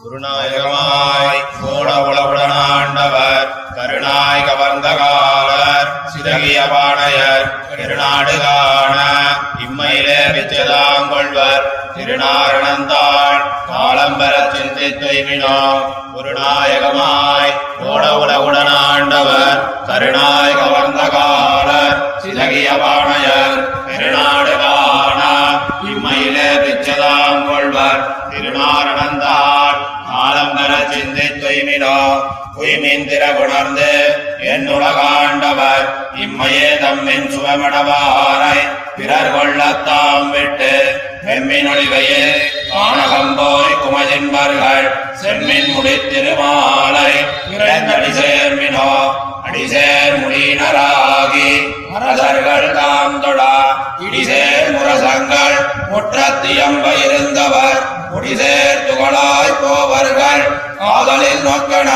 குருநாயகமாய் கோட உளவுடனாண்டவர் கருணாய் கவர்ந்த காலர் சிதகிய பாணையர் திருநாடு காண இம்மையிலே விச்சதாங்கொள்வர் திருநாரணந்தாள் காலம்பர சிந்தித்துய்வினோ குருநாயகமாய் கோட உலகுடனாண்டவர் கருணாய் கவர்ந்த காலர் சிதகிய பாணையர் உணர்ந்து குணர்ந்து என்னுலகாண்டவர் இம்மையே தம்மின் சுவமடவாரை பிறர் கொள்ளத்தாம் விட்டு வெம்மினொழிகையே காணகம் குமதின்பர்கள் செம்மின் முடித்திருமாலை இறந்தடி சேர்மினோ அடிசேர் முடியினராகி அரசர்கள் தாம் தொடா இடிசேர் முரசங்கள் முற்றத்தியம்ப இருந்தவர் முடிசேர் துகளாய் போவர்கள் காதலில் நோக்கண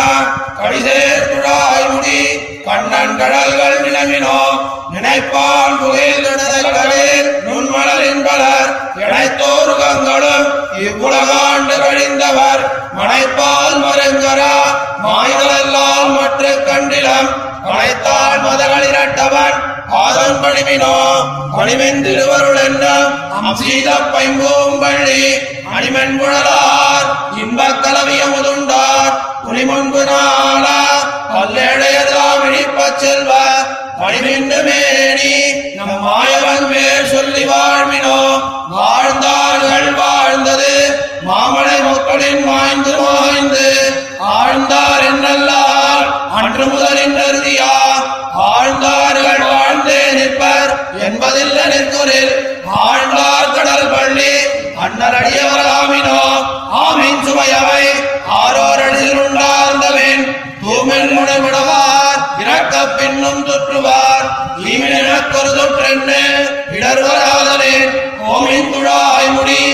கடிசேர் துழாய் முடி கண்ணன் கடல்கள் நிலவினோ நினைப்பான் புகையில் நுண்மலரின் பலர் இணைத்தோருகங்களும் இவ்வுலகாண்டு கழிந்தவர். மனைப்பால் மருங்கரா மாய்தலெல்லாம் மற்ற கண்டிலம். அனைத்தால் மதகளிரட்டவன் ஆதன் பணிமினோ பணிமின் திருவருள் என்ன அம்சீத பைம்பூம் பள்ளி அணிமென் குழலார் அண்ணல் அடியவராமினோ ஆமீன் சுவையவை ஆரோரடில் உண்டார்ந்தவன் தூமென் முனைவிடவார் இறக்க பின்னும் தொற்றுவார் துற்றுவார் ஈமினொரு தொற்றென்னு இடர்வராதலேன் ஓமின் துழாய் முடி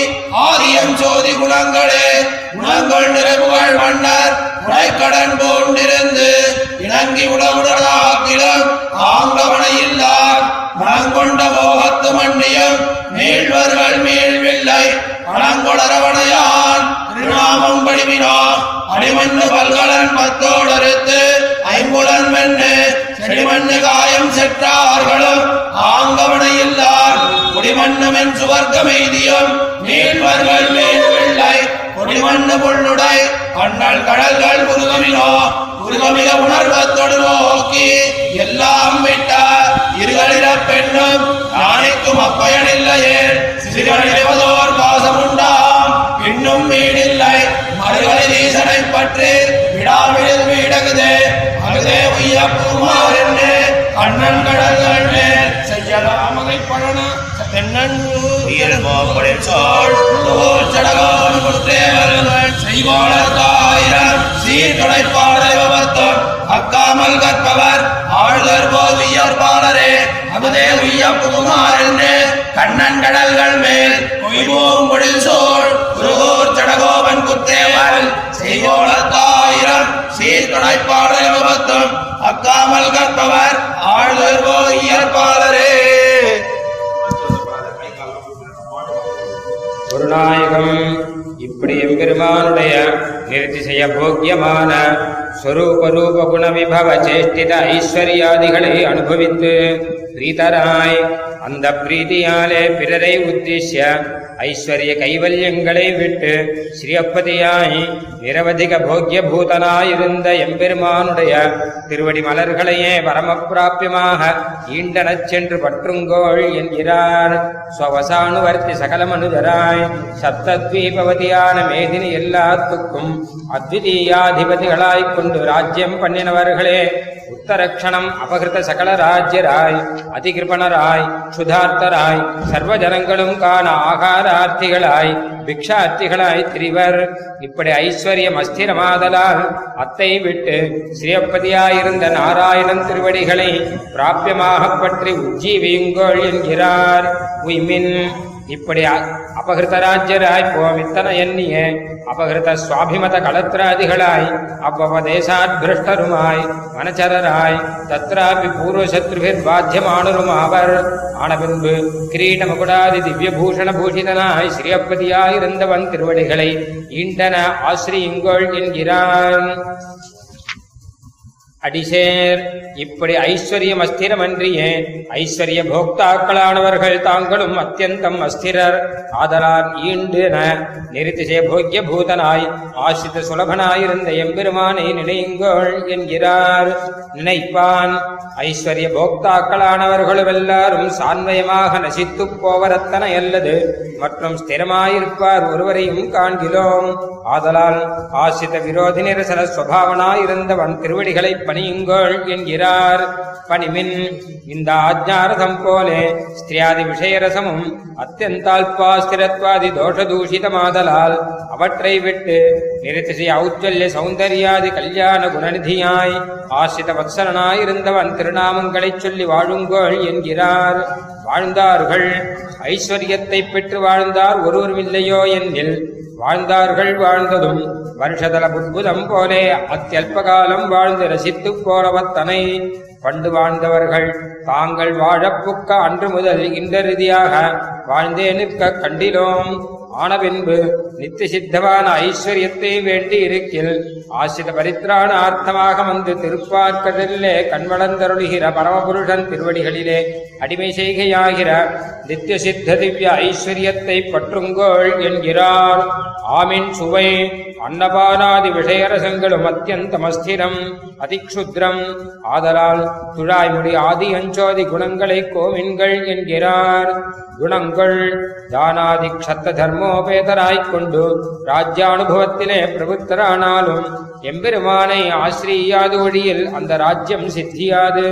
ஆதியம் சோதி குணங்களே குணங்கள் நிறைவுகள் மன்னர் உடைக்கடன் போன்றிருந்து இணங்கி உடவுடனாக்கிலும் ஆங்கவனையில்லார் மனங்கொண்ட மோகத்து மண்ணியம் மீழ்வர்கள் மீழ்வில்லை பணங்கொளரவனையான் திருநாமம் படிவினோ அடிமண்ணு பல்கலன் பத்தோடறுத்து ஐம்புலன் மென்னு செடிமண்ணு காயம் செற்றார்களும் ஆங்கவனை இல்லார். குடிமண்ணுமென் சுவர்க்கமெய்தியும் நீள்வர்கள் மேல்வில்லை குடிமண்ணு புள்ளுடை கண்ணல் கடல்கள் புருகமினோ புருகமிக உணர்வத்தொடு நோக்கி எல்லாம் விட்ட இருகளிட பெண்ணும் நாளைக்கும் அப்பயனில்லையே சிறுகளிடுவதோர் பாசம் பற்றி விடாவிடில் வீடகுதே. அகுதே உய்ய பூமார் என்று கண்ணன் கடல்கள் மேல் செய்யலாமகை பழன அக்காமல் கற்பவர் ஆழ்தர் போவியர் பாலரே அகுதே உய்ய புகுமார் என்று கண்ணன் கடல்கள் மேல் பொழில் சோழ் குருகூர் சடகோபன் குத்தேவல் செய்வோளத்தாயிரம் சீர்கடைப்பாடல் விபத்தும் அக்காமல் கற்பவர் ஆழ்தர் இயற்பாளரே. குருநாயகம் இப்படி எம்பெருமானுடைய நிறுத்திசெய்ய போக்கியமான ஸ்வரூப ரூப குண விபவ சேஷ்டித ஐஸ்வர்யாதிகளை அனுபவித்து பிரீதராய் அந்த பிரீதியாலே பிறரை உத்திஷ்ய ஐஸ்வர்ய கைவல்யங்களை விட்டு ஸ்ரீஅப்பதியாய் நிரவதிக போக்கிய பூதனாயிருந்த எம்பெருமானுடைய திருவடி மலர்களையே பரமப்பிராபியமாக ஈண்டனச் சென்று பற்றுங்கோள் என்கிறார். ஸ்வவசானுவர்த்தி சகலமனுதராய். சப்தத்வீபவதியான மேதினி எல்லாத்துக்கும் அத்விதீயாதிபதிகளாய்க் கொண்டு ராஜ்யம் பண்ணினவர்களே உத்தரக்ஷணம் அபகிருத சகல ராஜ்யராய். அதிகிருபணராய் சுதார்த்தராய் சர்வ ஜனங்களும் காண ஆகாரார்த்திகளாய் பிக்ஷார்த்திகளாய் திரிவர். இப்படி ஐஸ்வர்யம் அஸ்திரமாதலால் அத்தை விட்டு ஸ்ரீயப்பதியாயிருந்த நாராயணன் திருவடிகளை பிராபியமாக பற்றி உஜ்ஜீவியுங்கோள் என்கிறார். உய்மின் இப்படி அபகிருதராஜ்யராய் போவித்தன ராஜ்யராய் எண்ணிய அபகிருத சுவாபிமத களத்ராதிகளாய் அவ்வவதேசாத் மனச்சரராய் தத்ராபி பூர்வசத்ருபிர் பாத்தியமானரும் ஆவர் ஆன கிரீட மகுடாதி திவ்ய பூஷண பூஷிதனாய் ஸ்ரீயப்பதியாயிருந்தவன் திருவடிகளை ஈண்டன ஆசிரியுங்கோள் என்கிறான். அடிசேர். இப்படி ஐஸ்வர்யம் அஸ்திரமன்றியே ஐஸ்வர்ய போக்தாக்களானவர்கள் தாங்களும் அத்தியந்தம் அஸ்திரர். ஆதலால் ஈண்டுன நிறுத்திசே போக்கிய பூதனாய் ஆசிரித சுலபனாயிருந்த எம்பெருமானை நினைங்கோள் என்கிறார். நினைப்பான். ஐஸ்வர்ய போக்தாக்களானவர்களும் எல்லாரும் சான்வயமாக நசித்துப் போவரத்தனை அல்லது மற்றும் ஸ்திரமாயிருப்பார் ஒருவரையும் காண்கிறோம். ஆதலால் ஆசிரித விரோதி நிரசன சுவாவனாயிருந்தவன் திருவடிகளை பணியுங்கள் என்கிறார். பணிமின் இந்த ஆஜ்ஞாரதம் போலே ஸ்திரியாதி விஷயரசமும் அத்தியந்தால்பாஸ்திரத்வாதி தோஷதூஷிதமாதலால் அவற்றை விட்டு நிறுத்திசை ஔஜ்வல்ய சௌந்தர்யாதி கல்யாண குணநிதியாய் ஆசிரித வத்சலனாயிருந்தவன் திருநாமங்களைச் சொல்லி வாழுங்கோள் என்கிறார். வாழ்ந்தார்கள். ஐஸ்வர்யத்தை பெற்று வாழ்ந்தார். ஒருவருமில்லையோ என்னில் வாழ்ந்தார்கள் வாழ்ந்ததும் வருஷதல புற்புதம் போலே அத்தியல்பகாலம் வாழ்ந்து ரசித்துப் போறவத்தனை பண்டு வாழ்ந்தவர்கள். தாங்கள் வாழப்புக்க அன்று முதல் இன்றறுதியாக வாழ்ந்தே நிற்க கண்டிலோம். ஆனபின்பு நித்திய சித்தமான ஐஸ்வர்யத்தை வேண்டி இருக்கில் ஆசிரித பரித்ராணார்த்தமாக வந்து திருப்பார்க்கடலிலே கண்வளந்தருளுகிற பரமபுருஷன் திருவடிகளிலே அடிமை செய்கையாகிற நித்திய சித்த திவ்ய ஐஸ்வர்யத்தை பற்றுங்கோள் என்கிறார். ஆமின் சுவை. அன்னபானாதி விஷயரசங்களும் அத்தியந்தமஸ்திரம் அதிக்ஷுத்ரம். ஆதலால் துழாய்மொழி ஆதி அஞ்சோதி குணங்களை கோவின்கள் என்கிறார். குணங்கள் தானாதி க்ஷத்த தர்மோபேதராய்க் கொண்டு ராஜ்யானுபவத்திலே பிரபுத்தரானாலும் எம்பெருமானை ஆசிரியாது ஒழியில் அந்த ராஜ்யம் சித்தியாது.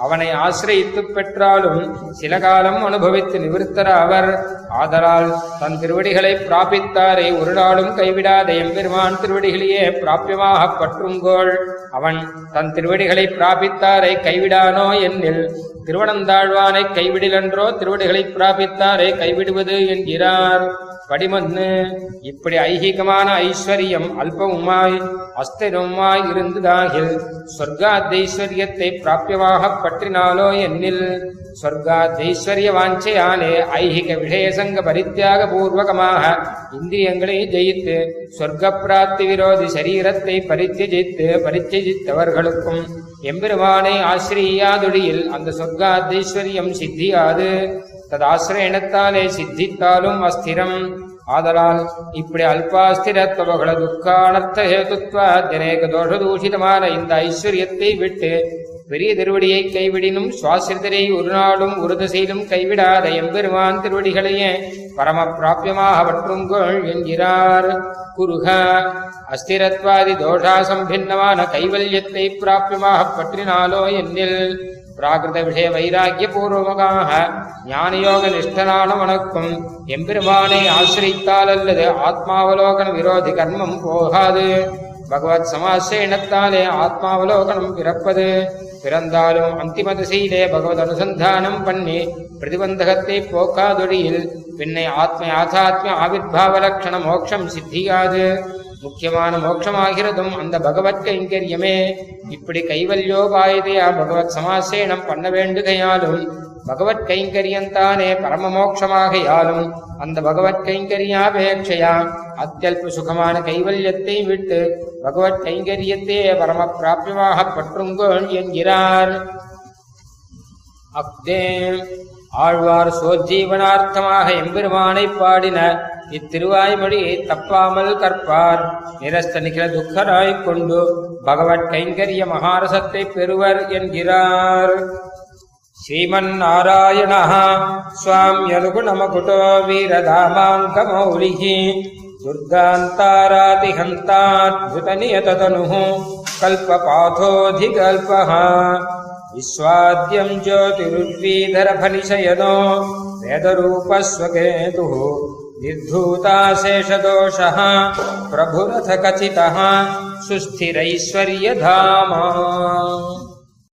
அவனை ஆசிரியித்துப் பெற்றாலும் சில காலம் அனுபவித்து நிவிர்த்தர அவர் ஆதலால் தன் திருவடிகளை பிராபித்தாரை ஒரு நாளும் கைவிடாத எம்பெருமான் திருவடிகளையே பிராபியமாக பற்றுங்கோள். அவன் தன் திருவடிகளை பிராபித்தாரை கைவிடானோ என்னில் திருவனந்தாழ்வானை கைவிடிலன்றோ திருவடிகளை பிராபித்தாரே கைவிடுவது என்கிறார். படிமன்னு. இப்படி ஐகீகமான ஐஸ்வர்யம் அல்பமுமாய் அஸ்திரமுமாய் இருந்ததாகில் சொர்க்காத்தைஸ்வர்யத்தை பிராபியமாக பற்றினாலோ என்னில் சொர்க்காத்தைஸ்வர்ய வாஞ்சையாலே ஐகிக விஷயசங்க பரித்தியாக பூர்வகமாக இந்திரியங்களை ஜெயித்து சொர்க்க பிராப்தி விரோதி சரீரத்தை பரித்தியஜித்து பரித்தியஜித்தவர்களுக்கும் எம்பெருமானை ஆசிரியாதொழியில் அந்த சொர்க்காத்தைஸ்வர்யம் சித்தியாது. ததாசிரயணத்தாலே சித்தித்தாலும் அஸ்திரம். ஆதலால் இப்படி அல்பாஸ்திரத்துவகள துக்கானர்த்த ஹேதுத்வ அநேக தோஷதூஷிதமான இந்த ஐஸ்வர்யத்தை விட்டு பெரிய திருவடியை கைவிடினும் சுவாசிரிதரை ஒரு நாளும் ஒரு திசையிலும் கைவிடாத எம்பெருமான் திருவடிகளையே பரம பிராபியமாக பற்றுங்கோள் என்கிறார். குருக அஸ்திரத்வாதி தோஷாசம்பின்னமான கைவல்யத்தை பிராபியமாக பற்றினாலோ என்னில் பிராகிருத விஷய வைராக்கிய பூர்வமாக ஞானயோக நிஷ்டனான வணக்கும் எம்பெருமானை ஆசிரிக்க அல்லது ஆத்மாவலோகன விரோதி கர்மம் போகாது. பகவத் சமாசேனத்தாலே ஆத்மாவலோகனம் பிறப்பது. பிறந்தாலும் அந்திம திசையிலே பகவத் அனுசந்தானம் பண்ணி பிரதிபந்தகத்தை போக்காதொழியில் பின்னை ஆத்ம யாதாத்ம ஆவிர்பாவ லட்சண மோட்சம் சித்தியாது. முக்கியமான மோட்சமாகிறதும் அந்த பகவத் கைங்கரியமே. இப்படி கைவல்யோபாயதையா பகவத் சமாசேனம் பண்ண வேண்டுகையாலும் பகவத் கைங்கரியந்தானே பரமமோட்சமாகையாலும் அந்த பகவத் கைங்கரியாபேட்சையா? அத்தியல்ப சுகமான கைவல்யத்தை விட்டு பகவத் கைங்கரியத்தையே பரம பிராபியமாக பற்றுங்கோள் என்கிறார். அக்தே ஆழ்வார் சோஜீவனார்த்தமாக எம்பெருமானை பாடின இத்திருவாய்மொழியை தப்பாமல் கற்பார். நிரஸ்த நிகழ துக்கராய்க் கொண்டு பகவத் கைங்கரிய மகாரசத்தை பெறுவர் என்கிறார். श्रीमन्नारायणः स्वाम्यनुगुणमकुटो वीरधामाङ्कमौलिः दुर्गान्तारातिहन्ताद्भुतनियततनुः कल्पपाथोऽधिकल्पः विश्वाद्यम् ज्योतिरुद्वीधरफनिशयनो वेदरूपस्वकेतुः निर्धूताशेषदोषः प्रभुरथ कथितः सुस्थिरैश्वर्यधामा